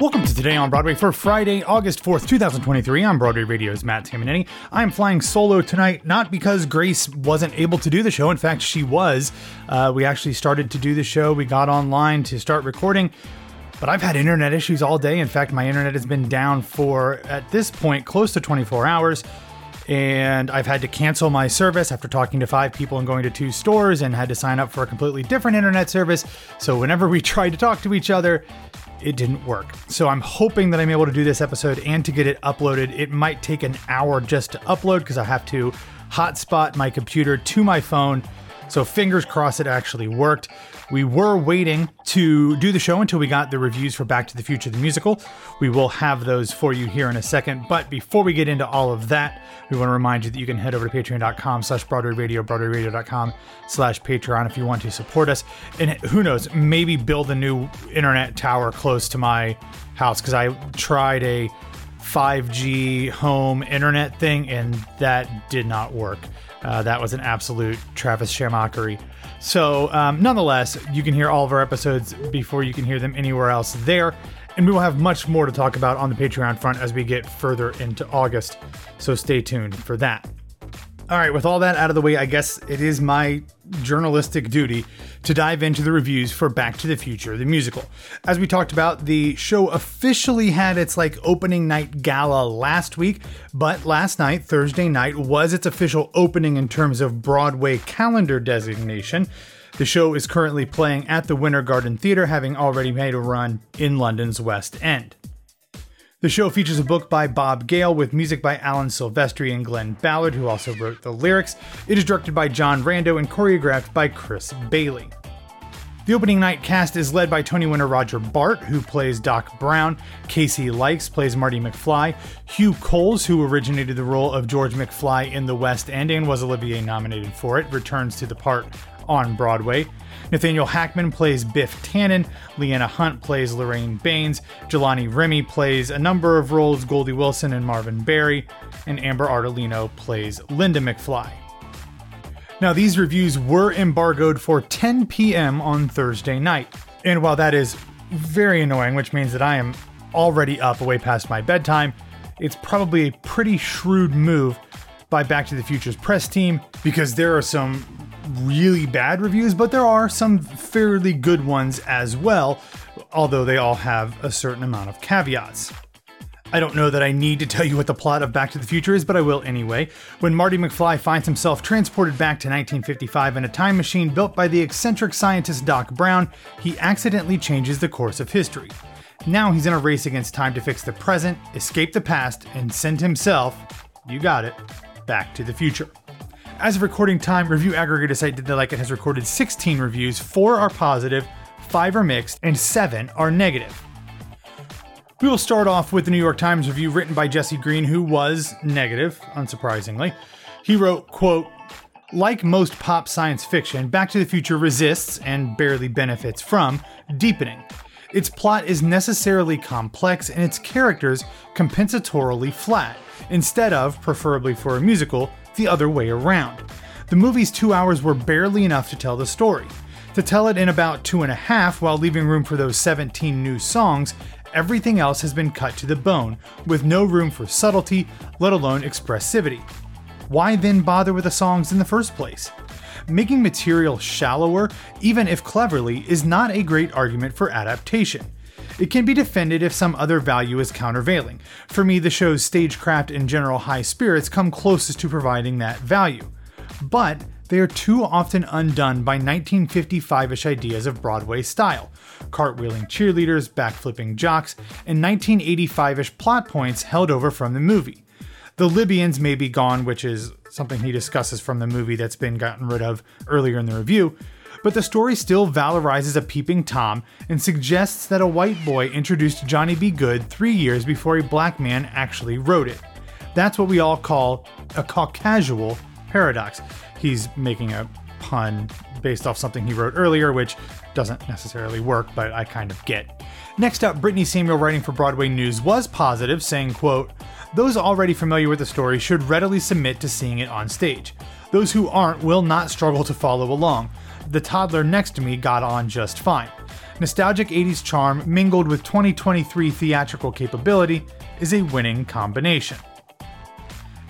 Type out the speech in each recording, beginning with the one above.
Welcome to Today on Broadway for Friday, August 4th, 2023. I'm Broadway Radio's Matt Tamanini. I'm flying solo tonight, not because Grace wasn't able to do the show. In fact, she was. Uh, we actually started to do the show. We got online to start recording, but I've had internet issues all day. In fact, my internet has been down for, at this point, close to 24 hours. And I've had to cancel my service after talking to five people and going to two stores and had to sign up for a completely different internet service. So, whenever we tried to talk to each other, it didn't work. So I'm hoping that I'm able to do this episode and to get it uploaded. It might take an hour just to upload because I have to hotspot my computer to my phone. So fingers crossed it actually worked. We were waiting to do the show until we got the reviews for Back to the Future the musical. We will have those for you here in a second. But before we get into all of that, we want to remind you that you can head over to patreon.com slash Broadway Radio, BroadwayRadio.com slash Patreon if you want to support us. And who knows, maybe build a new internet tower close to my house because I tried a 5G home internet thing and that did not work. Uh, that was an absolute Travis Shamockery. So, um, nonetheless, you can hear all of our episodes before you can hear them anywhere else there. And we will have much more to talk about on the Patreon front as we get further into August. So, stay tuned for that. All right, with all that out of the way, I guess it is my journalistic duty to dive into the reviews for Back to the Future, the musical. As we talked about, the show officially had its like opening night gala last week, but last night, Thursday night, was its official opening in terms of Broadway calendar designation. The show is currently playing at the Winter Garden Theatre, having already made a run in London's West End. The show features a book by Bob Gale with music by Alan Silvestri and Glen Ballard, who also wrote the lyrics. It is directed by John Rando and choreographed by Chris Bailey. The opening night cast is led by Tony winner Roger Bart, who plays Doc Brown, Casey Likes plays Marty McFly, Hugh Coles, who originated the role of George McFly in the West End and was Olivier nominated for it, returns to the part on Broadway. Nathaniel Hackman plays Biff Tannen, Liana Hunt plays Lorraine Baines, Jelani Remy plays a number of roles, Goldie Wilson and Marvin Berry, and Amber Ardolino plays Linda McFly. Now, these reviews were embargoed for 10 p.m. on Thursday night, and while that is very annoying, which means that I am already up way past my bedtime, it's probably a pretty shrewd move by Back to the Future's press team because there are some really bad reviews, but there are some fairly good ones as well, although they all have a certain amount of caveats. I don't know that I need to tell you what the plot of Back to the Future is, but I will anyway. When Marty McFly finds himself transported back to 1955 in a time machine built by the eccentric scientist Doc Brown, he accidentally changes the course of history. Now he's in a race against time to fix the present, escape the past, and send himself, you got it, back to the future. As of recording time, review aggregator site Did They Like It has recorded 16 reviews, 4 are positive, 5 are mixed, and 7 are negative. We will start off with the New York Times review written by Jesse Green, who was negative, unsurprisingly. He wrote, quote, like most pop science fiction, Back to the Future resists, and barely benefits from, deepening. Its plot is necessarily complex and its characters compensatorily flat, instead of, preferably for a musical, the other way around. The movie's two hours were barely enough to tell the story. To tell it in about two and a half while leaving room for those 17 new songs, everything else has been cut to the bone, with no room for subtlety, let alone expressivity. Why then bother with the songs in the first place? Making material shallower, even if cleverly, is not a great argument for adaptation. It can be defended if some other value is countervailing. For me, the show's stagecraft and general high spirits come closest to providing that value. But they are too often undone by 1955 ish ideas of Broadway style cartwheeling cheerleaders, backflipping jocks, and 1985 ish plot points held over from the movie. The Libyans may be gone, which is something he discusses from the movie that's been gotten rid of earlier in the review, but the story still valorizes a peeping Tom and suggests that a white boy introduced Johnny B. Goode three years before a black man actually wrote it. That's what we all call a caucasual paradox. He's making a pun based off something he wrote earlier, which doesn't necessarily work, but I kind of get. Next up, Brittani Samuel writing for Broadway News was positive, saying, quote, Those already familiar with the story should readily submit to seeing it on stage. Those who aren't will not struggle to follow along the toddler next to me got on just fine. nostalgic 80s charm mingled with 2023 theatrical capability is a winning combination.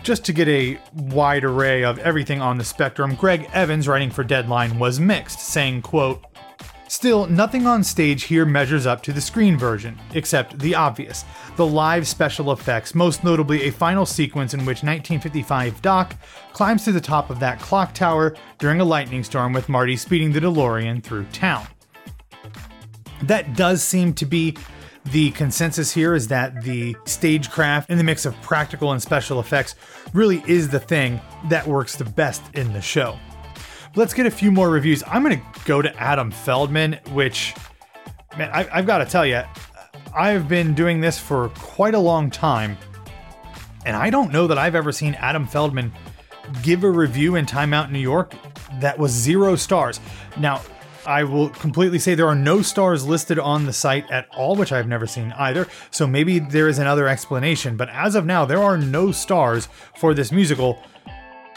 Just to get a wide array of everything on the spectrum, Greg Evans writing for Deadline was mixed, saying, quote, Still, nothing on stage here measures up to the screen version, except the obvious the live special effects, most notably a final sequence in which 1955 Doc climbs to the top of that clock tower during a lightning storm with Marty speeding the DeLorean through town. That does seem to be the consensus here is that the stagecraft and the mix of practical and special effects really is the thing that works the best in the show. Let's get a few more reviews. I'm going to go to Adam Feldman, which, man, I, have got to tell you, I've been doing this for quite a long time, and I don't know that I've ever seen Adam Feldman give a review in Time Out New York that was zero stars. Now, I will completely say there are no stars listed on the site at all, which I've never seen either. So maybe there is another explanation. But as of now, there are no stars for this musical,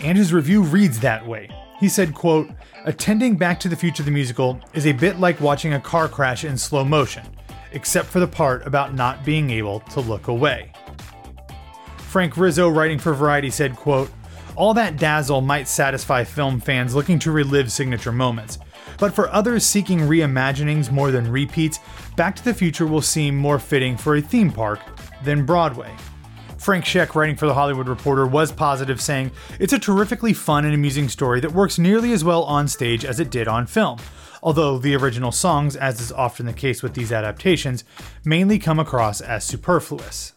and his review reads that way. He said, quote, Attending Back to the Future the musical is a bit like watching a car crash in slow motion, except for the part about not being able to look away. Frank Rizzo, writing for Variety, said, quote, All that dazzle might satisfy film fans looking to relive signature moments. But for others seeking reimaginings more than repeats, Back to the Future will seem more fitting for a theme park than Broadway. Frank Scheck, writing for The Hollywood Reporter, was positive, saying, It's a terrifically fun and amusing story that works nearly as well on stage as it did on film. Although the original songs, as is often the case with these adaptations, mainly come across as superfluous.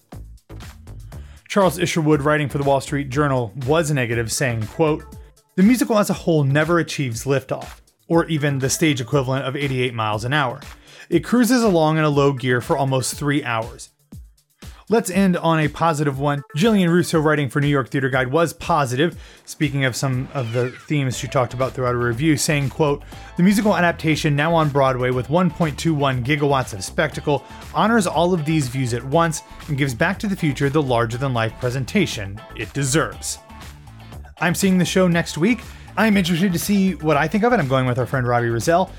Charles Isherwood, writing for the Wall Street Journal, was negative, saying, quote, The musical as a whole never achieves liftoff, or even the stage equivalent of 88 miles an hour. It cruises along in a low gear for almost three hours. Let's end on a positive one. Gillian Russo, writing for New York Theater Guide, was positive, speaking of some of the themes she talked about throughout her review, saying, quote, The musical adaptation, now on Broadway with 1.21 gigawatts of spectacle, honors all of these views at once and gives Back to the Future the larger-than-life presentation it deserves. I'm seeing the show next week. I'm interested to see what I think of it. I'm going with our friend Robbie Rozelle.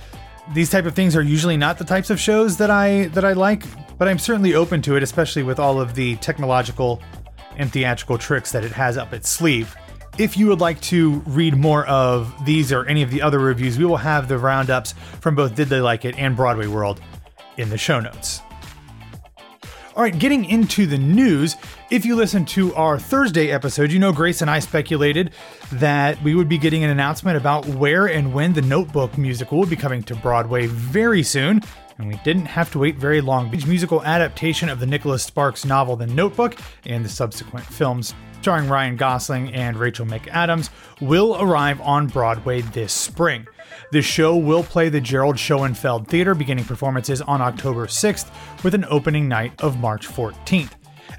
These type of things are usually not the types of shows that I that I like, but I'm certainly open to it, especially with all of the technological and theatrical tricks that it has up its sleeve. If you would like to read more of these or any of the other reviews, we will have the roundups from both Did They Like It and Broadway World in the show notes. All right, getting into the news. If you listened to our Thursday episode, you know Grace and I speculated that we would be getting an announcement about where and when the Notebook musical will be coming to Broadway very soon and we didn't have to wait very long. The musical adaptation of the Nicholas Sparks novel The Notebook and the subsequent films starring Ryan Gosling and Rachel McAdams will arrive on Broadway this spring. The show will play the Gerald Schoenfeld Theater beginning performances on October 6th with an opening night of March 14th.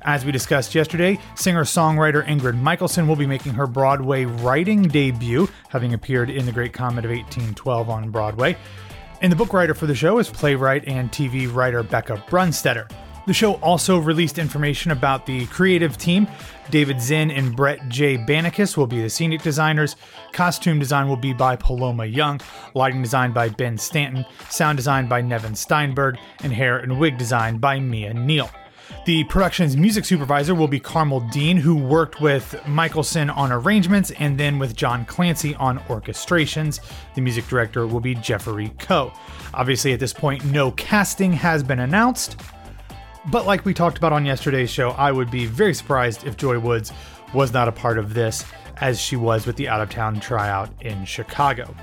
As we discussed yesterday, singer songwriter Ingrid Michaelson will be making her Broadway writing debut, having appeared in The Great Comet of 1812 on Broadway. And the book writer for the show is playwright and TV writer Bekah Brunstetter. The show also released information about the creative team. David Zinn and Brett J. Banakis will be the scenic designers. Costume design will be by Paloma Young. Lighting design by Ben Stanton. Sound design by Nevin Steinberg. And hair and wig design by Mia Neal. The production's music supervisor will be Carmel Dean, who worked with Michaelson on arrangements and then with John Clancy on orchestrations. The music director will be Geoffrey Ko. Obviously, at this point, no casting has been announced. But like we talked about on yesterday's show, I would be very surprised if Joy Woods was not a part of this, as she was with the out of town tryout in Chicago.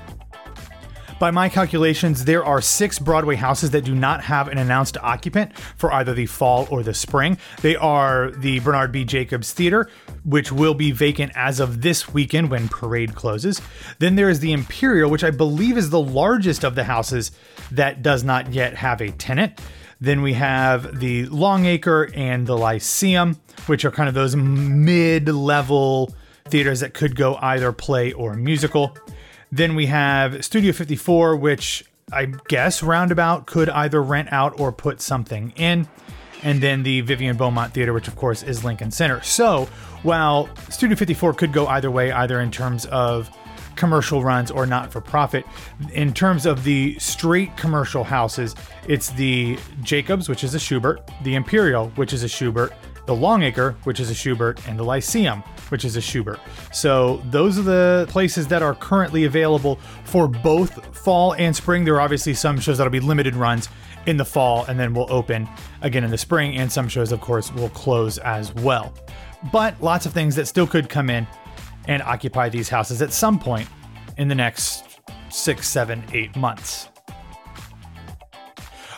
By my calculations, there are six Broadway houses that do not have an announced occupant for either the fall or the spring. They are the Bernard B. Jacobs Theater, which will be vacant as of this weekend when Parade closes. Then there is the Imperial, which I believe is the largest of the houses that does not yet have a tenant. Then we have the Longacre and the Lyceum, which are kind of those mid level theaters that could go either play or musical. Then we have Studio 54, which I guess roundabout could either rent out or put something in. And then the Vivian Beaumont Theater, which of course is Lincoln Center. So while Studio 54 could go either way, either in terms of commercial runs or not for profit. In terms of the straight commercial houses, it's the Jacobs, which is a Shubert, the Imperial, which is a Shubert, the Longacre, which is a Shubert, and the Lyceum, which is a Shubert. So those are the places that are currently available for both fall and spring. There are obviously some shows that'll be limited runs in the fall and then will open again in the spring, and some shows, of course, will close as well. But lots of things that still could come in and occupy these houses at some point in the next six, seven, eight months.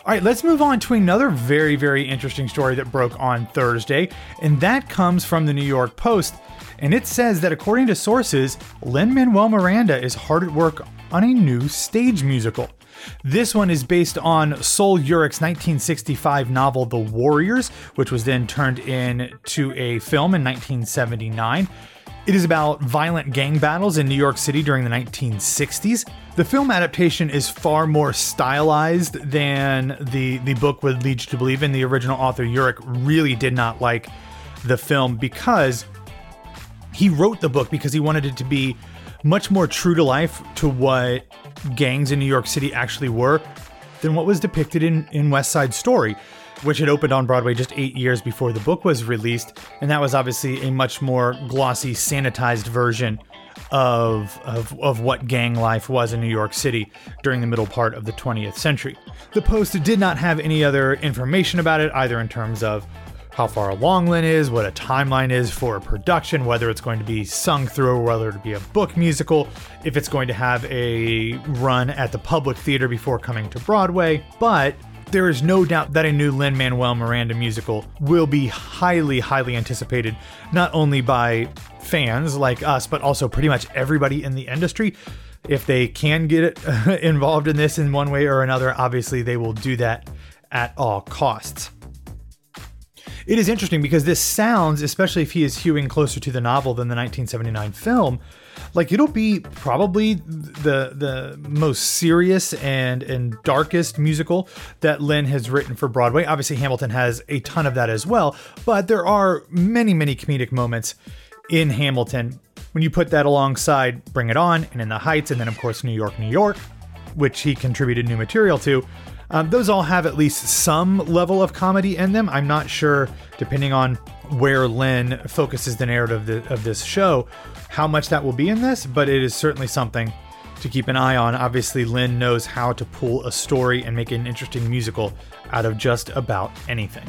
All right, let's move on to another very, very interesting story that broke on Thursday, and that comes from the New York Post. And it says that according to sources, Lin Manuel Miranda is hard at work on a new stage musical. This one is based on Sol Yurick's 1965 novel The Warriors, which was then turned into a film in 1979. It is about violent gang battles in New York City during the 1960s. The film adaptation is far more stylized than the, the book would lead you to believe, and the original author Yurick really did not like the film because he wrote the book because he wanted it to be much more true to life to what gangs in New York City actually were than what was depicted in, in West Side Story, which had opened on Broadway just eight years before the book was released. And that was obviously a much more glossy, sanitized version of, of, of what gang life was in New York City during the middle part of the 20th century. The Post did not have any other information about it, either in terms of how far along Lin is, what a timeline is for a production, whether it's going to be sung through whether it be a book musical, if it's going to have a run at the public theater before coming to Broadway. But there is no doubt that a new Lin Manuel Miranda musical will be highly, highly anticipated, not only by fans like us, but also pretty much everybody in the industry. If they can get involved in this in one way or another, obviously they will do that at all costs. It is interesting because this sounds, especially if he is hewing closer to the novel than the 1979 film, like it'll be probably the the most serious and and darkest musical that Lin has written for Broadway. Obviously, Hamilton has a ton of that as well, but there are many many comedic moments in Hamilton. When you put that alongside Bring It On and In the Heights, and then of course New York, New York, which he contributed new material to, um, those all have at least some level of comedy in them. I'm not sure, depending on where Lin focuses the narrative of, the, of this show, how much that will be in this, but it is certainly something to keep an eye on. Obviously, Lin knows how to pull a story and make an interesting musical out of just about anything.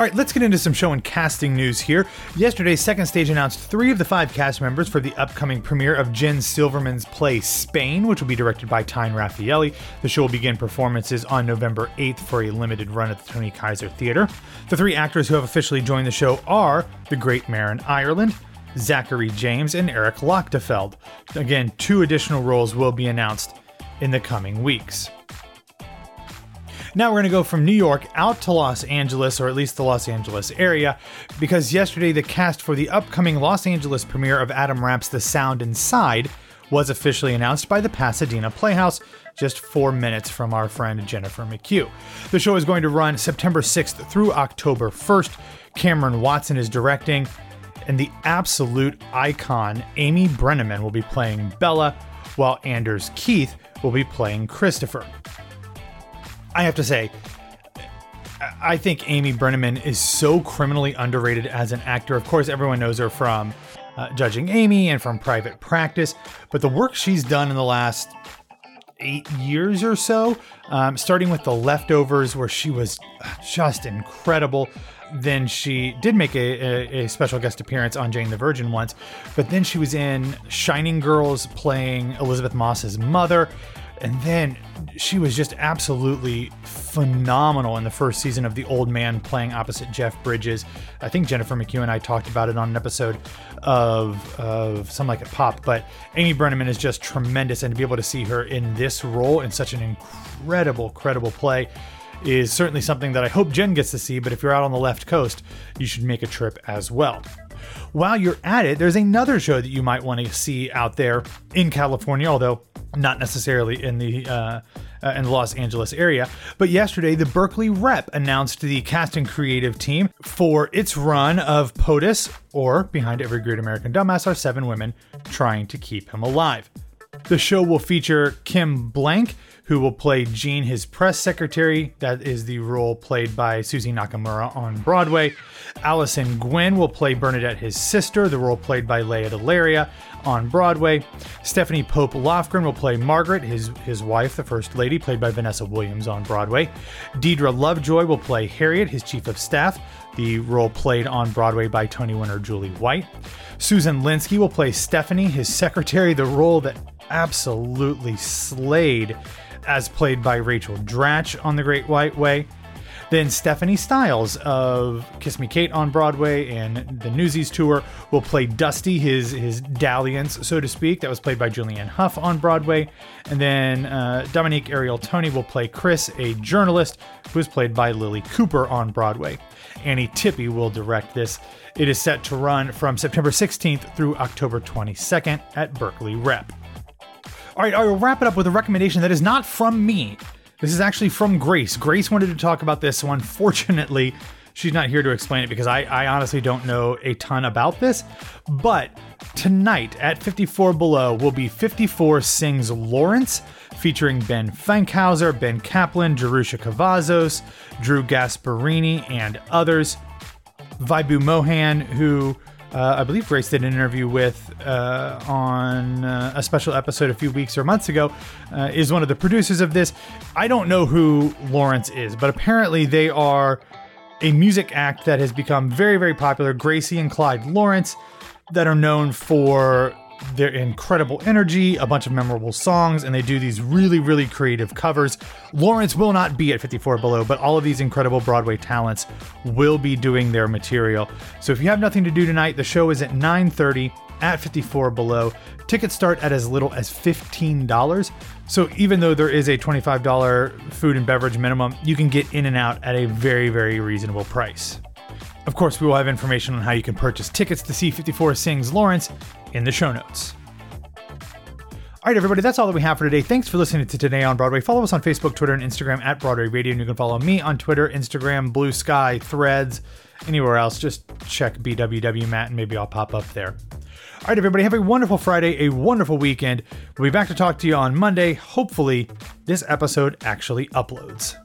All right, let's get into some show and casting news here. Yesterday, Second Stage announced three of the five cast members for the upcoming premiere of Jen Silverman's play Spain, which will be directed by Tyne Rafaeli. The show will begin performances on November 8th for a limited run at the Tony Kiser Theater. The three actors who have officially joined the show are the great Marin Ireland, Zachary James, and Eric Lochtefeld. Again, two additional roles will be announced in the coming weeks. Now we're going to go from New York out to Los Angeles, or at least the Los Angeles area, because yesterday the cast for the upcoming Los Angeles premiere of Adam Rapp's The Sound Inside was officially announced by the Pasadena Playhouse just four minutes from our friend Jennifer McHugh. The show is going to run September 6th through October 1st. Cameron Watson is directing, and the absolute icon Amy Brenneman will be playing Bella, while Anders Keith will be playing Christopher. I have to say, I think Amy Brenneman is so criminally underrated as an actor. Of course, everyone knows her from uh, Judging Amy and from Private Practice, but the work she's done in the last eight years or so, um, starting with The Leftovers, where she was just incredible. Then she did make a, a, a, special guest appearance on Jane the Virgin once, but then she was in Shining Girls playing Elisabeth Moss's mother. And then she was just absolutely phenomenal in the first season of The Old Man playing opposite Jeff Bridges. I think Jennifer McHugh and I talked about it on an episode of, of Some Like It Pop, but Amy Brenneman is just tremendous. And to be able to see her in this role in such an incredible, credible play is certainly something that I hope Jen gets to see. But if you're out on the left coast, you should make a trip as well. While you're at it, there's another show that you might want to see out there in California, although not necessarily in the uh, uh, in the Los Angeles area. But yesterday, the Berkeley Rep announced the cast and creative team for its run of POTUS, or Behind Every Great American Dumbass Are Seven Women Trying to Keep Him Alive. The show will feature Kim Blank, who will play Jean, his press secretary. That is the role played by Suzy Nakamura on Broadway. Allison Gwynn will play Bernadette, his sister, the role played by Lea DeLaria on Broadway. Stephanie Pope Lofgren will play Margaret, his, his wife, the First Lady, played by Vanessa Williams on Broadway. Deirdre Lovejoy will play Harriet, his chief of staff, the role played on Broadway by Tony winner Julie White. Susan Linsky will play Stephanie, his secretary, the role that absolutely slayed as played by Rachel Dratch on The Great White Way. Then Stephanie Styles of Kiss Me Kate on Broadway and the Newsies tour will play Dusty, his his dalliance, so to speak. That was played by Julianne Hough on Broadway. And then uh, Dominique Ariel Tony will play Chris, a journalist who is played by Lilli Cooper on Broadway. Annie Tippe will direct this. It is set to run from September 16th through October 22nd at Berkeley Rep. All right, I will wrap it up with a recommendation that is not from me. This is actually from Grace. Grace wanted to talk about this, so unfortunately, she's not here to explain it because I, I honestly don't know a ton about this. But tonight at 54 Below will be 54 Sings Lawrence, featuring Ben Fankhauser, Ben Kaplan, Jerusha Cavazos, Drew Gasparini, and others. Vibhu Mohan, who uh, I believe Grace did an interview with uh, on uh, a special episode a few weeks or months ago, uh, is one of the producers of this. I don't know who Lawrence is, but apparently they are a music act that has become very, very popular. Gracie and Clyde Lawrence, that are known for their incredible energy, a bunch of memorable songs, and they do these really, really creative covers. Lawrence will not be at 54 Below, but all of these incredible Broadway talents will be doing their material. So if you have nothing to do tonight, the show is at 9:30 at 54 Below. Tickets start at as little as $15. So even though there is a $25 food and beverage minimum, you can get in and out at a very, very reasonable price. Of course, we will have information on how you can purchase tickets to see 54 Sings Lawrence in the show notes. All right, everybody, that's all that we have for today. Thanks for listening to Today on Broadway. Follow us on Facebook, Twitter, and Instagram at Broadway Radio, and you can follow me on Twitter, Instagram, Blue Sky, Threads, anywhere else. Just check BWW Matt, and maybe I'll pop up there. All right, everybody, have a wonderful Friday, a wonderful weekend. We'll be back to talk to you on Monday. Hopefully, this episode actually uploads.